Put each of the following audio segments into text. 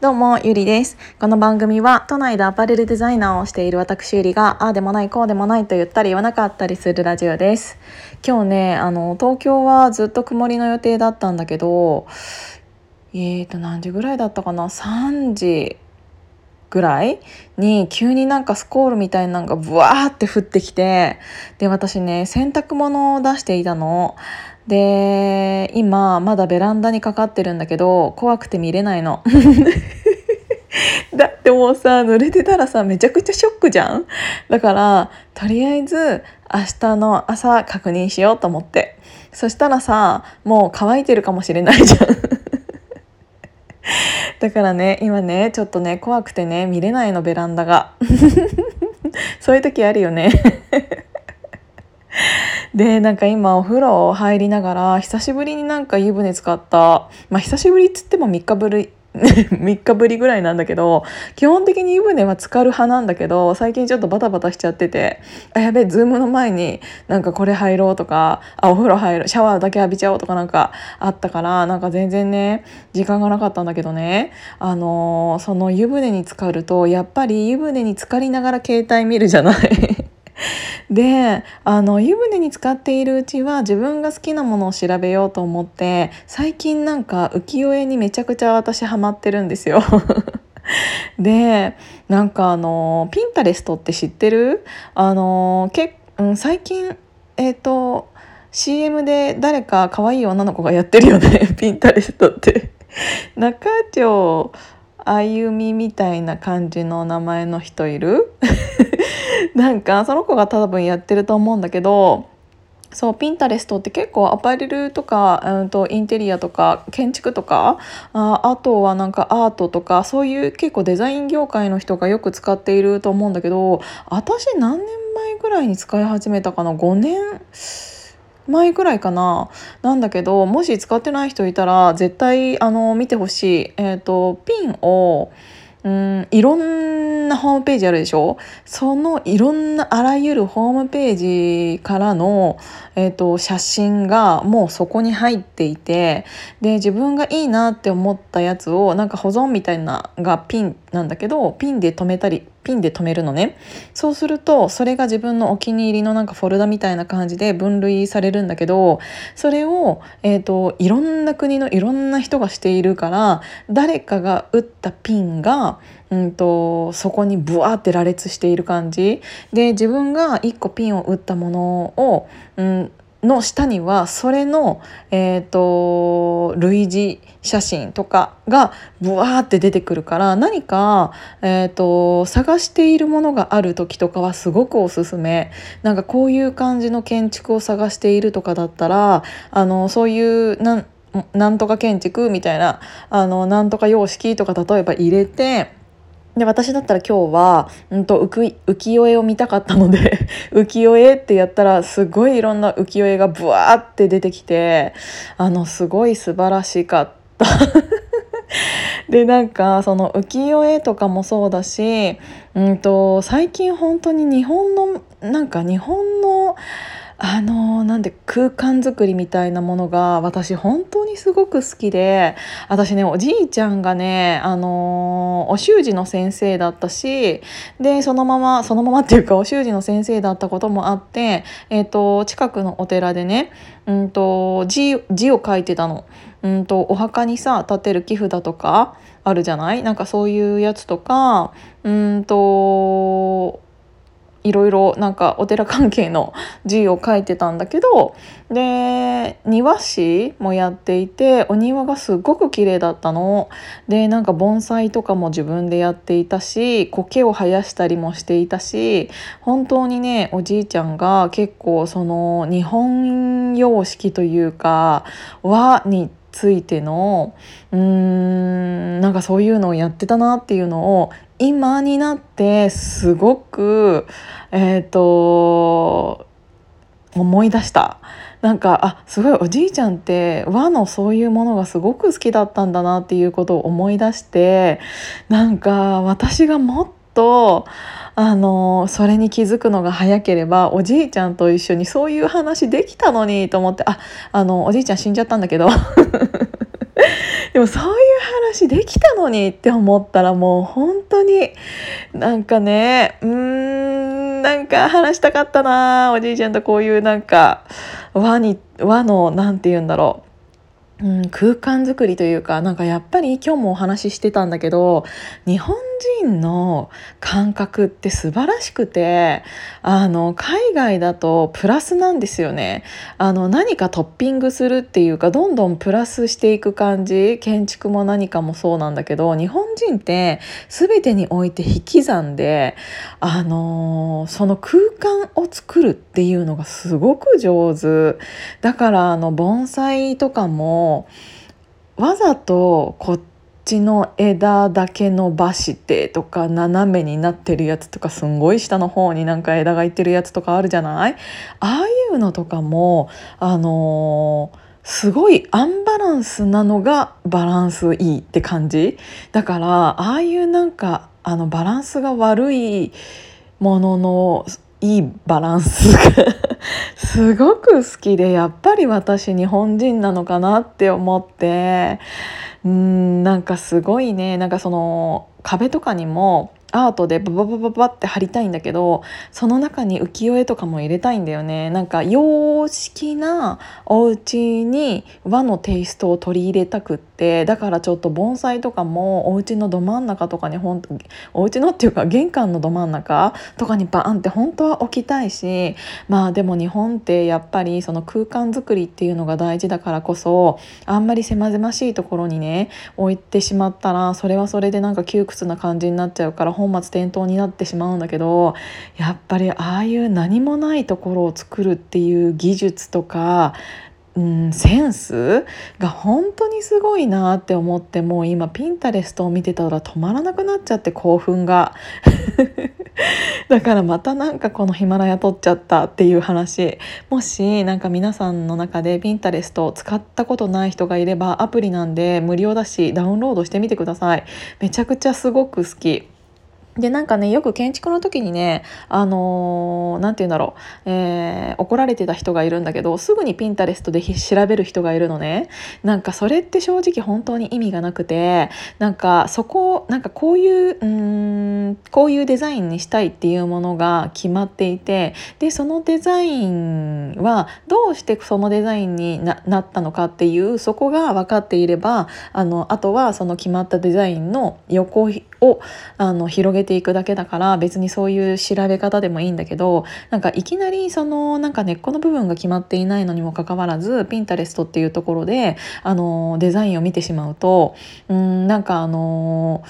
どうも、ゆりです。この番組は、都内でアパレルデザイナーをしている私ゆりが、ああでもない、こうでもないと言ったり言わなかったりするラジオです。今日ね、あの、東京はずっと曇りの予定だったんだけど、えーと、何時ぐらいだったかな ?3 時ぐらいに急になんかスコールみたいなのがブワーって降ってきて、で、私ね、洗濯物を出していたの。で今まだベランダにかかってるんだけど怖くて見れないの。だってもうさ濡れてたらさめちゃくちゃショックじゃん？だからとりあえず明日の朝確認しようと思って。そしたらさもう乾いてるかもしれないじゃん。だからね今ねちょっとね怖くてね見れないのベランダが。そういう時あるよね。でなんか今お風呂入りながら久しぶりになんか湯船使った。まあ久しぶりっつっても3日ぶり 3日ぶりぐらいなんだけど基本的に湯船は浸かる派なんだけど最近ちょっとバタバタしちゃっててあやべえズームの前になんかこれ入ろうとかあお風呂入るシャワーだけ浴びちゃおうとかなんかあったからなんか全然ね時間がなかったんだけどねあのー、その湯船に浸かるとやっぱり湯船に浸かりながら携帯見るじゃない。であの湯船に浸かっているうちは自分が好きなものを調べようと思って最近なんか浮世絵にめちゃくちゃ私ハマってるんですよ。でなんかあのピンタレストって知ってる？あのけ、うん、最近えっ、ー、と CM で誰か可愛い女の子がやってるよね ピンタレストって。中条あゆみみたいな感じの名前の人いる？なんかその子が多分やってると思うんだけどそうピンタレストって結構アパレルとか、うんと、インテリアとか建築とかああとはなんかアートとかそういう結構デザイン業界の人がよく使っていると思うんだけど私何年前ぐらいに使い始めたかな？5年前ぐらいかな？なんだけどもし使ってない人いたら絶対あの見てほしい、えーとピンをうんいろんなホームページあるでしょ？そのいろんなあらゆるホームページからの、えーと、写真がもうそこに入っていてで自分がいいなって思ったやつをなんか保存みたいながピンなんだけどピンで留めたりピンで留めるのね。そうするとそれが自分のお気に入りのなんかフォルダみたいな感じで分類されるんだけどそれを、えーと、いろんな国のいろんな人がしているから誰かが打ったピンが、うんと、そこにブワーって羅列している感じ。で自分が1個ピンを打ったものを、うんの下にはそれの、えーと、類似写真とかがブワーって出てくるから何か、えーと、探しているものがある時とかはすごくおすすめ。なんかこういう感じの建築を探しているとかだったらあのそういうなんなんとか建築みたいなあのなんとか様式とか例えば入れてで私だったら今日は、うんと、浮世絵を見たかったので 浮世絵ってやったらすごいいろんな浮世絵がブワーって出てきてあのすごい素晴らしかった。でなんかその浮世絵とかもそうだし、うんと最近本当に日本のなんか日本のあのなんで空間づくりみたいなものが私本当にすごく好きで私ねおじいちゃんがねあのお習字の先生だったしでそのままそのままっていうかお習字の先生だったこともあって、えーと、近くのお寺でね、うんと、字字を書いてたの。うんとお墓にさ立てる木札とかあるじゃない？なんかそういうやつとかうんといろいろなんかお寺関係の字を書いてたんだけどで庭師もやっていてお庭がすごく綺麗だったの。でなんか盆栽とかも自分でやっていたし苔を生やしたりもしていたし本当にねおじいちゃんが結構その日本様式というか和についてのうーんなんかそういうのをやってたなっていうのを今になってすごくえっ、ー、と思い出した。なんかあすごいおじいちゃんって和のそういうものがすごく好きだったんだなっていうことを思い出してなんか私がもっとあのそれに気づくのが早ければおじいちゃんと一緒にそういう話できたのにと思ってああのおじいちゃん死んじゃったんだけど。でもそういう話できたのにって思ったらもう本当になんかねうーんなんか話したかったなおじいちゃんとこういうなんか和に和の何て言うんだろう。うん、空間づくりというかなんかやっぱり今日もお話ししてたんだけど日本人の感覚って素晴らしくてあの海外だとプラスなんですよね。あの何かトッピングするっていうかどんどんプラスしていく感じ建築も何かもそうなんだけど日本人って全てにおいて引き算であのその空間を作るっていうのがすごく上手。だからあの盆栽とかもわざとこっちの枝だけ伸ばしてとか斜めになってるやつとかすんごい下の方になんか枝がいってるやつとかあるじゃない？ああいうのとかもあのーすごいアンバランスなのがバランスいいって感じ？だからああいうなんかあのバランスが悪いもののいいバランスがすごく好きでやっぱり私日本人なのかなって思って。うんなんかすごいね。なんかその壁とかにもアートでバババババって貼りたいんだけどその中に浮世絵とかも入れたいんだよねなんか洋式なお家に和のテイストを取り入れたくってだからちょっと盆栽とかもお家のど真ん中とかにほんお家のっていうか玄関のど真ん中とかにバーンって本当は置きたいしまあでも日本ってやっぱりその空間づくりっていうのが大事だからこそあんまり狭々しいところにね置いてしまったらそれはそれでなんか窮屈な感じになっちゃうから本末転倒になってしまうんだけどやっぱりああいう何もないところを作るっていう技術とかうん、センスが本当にすごいなって思ってもう今ピンタレストを見てたら止まらなくなっちゃって興奮が。だからまたなんかこのヒマラヤ撮っちゃったっていう話。もしなんか皆さんの中でピンタレストを使ったことない人がいればアプリなんで無料だしダウンロードしてみてください。めちゃくちゃすごく好き。でなんかねよく建築の時にねあの何、ー、て言うんだろう、えー、怒られてた人がいるんだけどすぐにピンタレストで調べる人がいるのね。なんかそれって正直本当に意味がなくてなんかそこなんかこういううんこういうデザインにしたいっていうものが決まっていてでそのデザインはどうしてそのデザインになったのかっていうそこが分かっていればあのあとはその決まったデザインの横をあの広げていくだけだから別にそういう調べ方でもいいんだけどなんかいきなりそのなんか根っこの部分が決まっていないのにもかかわらずピンタレストっていうところであのデザインを見てしまうとうんなんかあの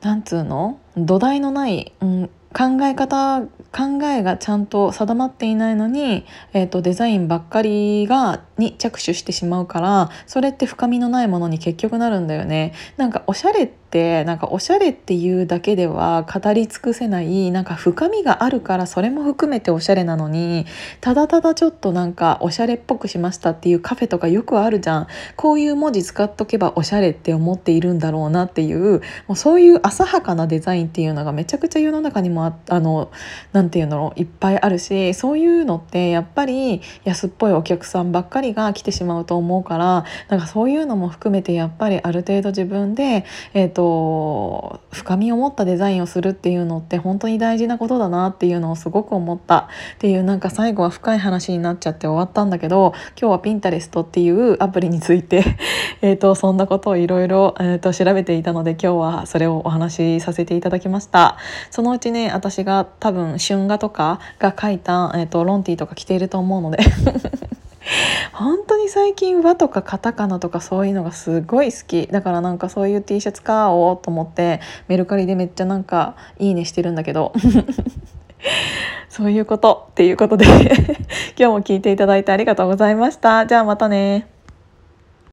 なんつうの？土台のない、うん、考え方考えがちゃんと定まっていないのに、えーと、デザインばっかりがに着手してしまうからそれって深みのないものに結局なるんだよね。なんかおしゃれってなんかおしゃれっていうだけでは語り尽くせないなんか深みがあるからそれも含めておしゃれなのにただただちょっとなんかおしゃれっぽくしましたっていうカフェとかよくあるじゃん。こういう文字使っとけばおしゃれって思っているんだろうなっていうもうそういう浅はかなデザインっていうのがめちゃくちゃ世の中にもああのなて言うのいっぱいあるしそういうのってやっぱり安っぽいお客さんばっかりが来てしまうと思うからなんかそういうのも含めてやっぱりある程度自分で、えーとと深みを持ったデザインをするっていうのって本当に大事なことだなっていうのをすごく思った。っていうなんか最後は深い話になっちゃって終わったんだけど今日はピンタレストっていうアプリについて えとそんなことをいろいろ調べていたので今日はそれをお話しさせていただきました。そのうちね私が多分春画とかが書いた、えーとロンティーとか着ていると思うので。本当に最近和とかカタカナとかそういうのがすごい好き。だからなんかそういう T シャツ買おうと思ってメルカリでめっちゃなんかいいねしてるんだけど。そういうことっていうことで。今日も聞いていただいてありがとうございました。じゃあまたね。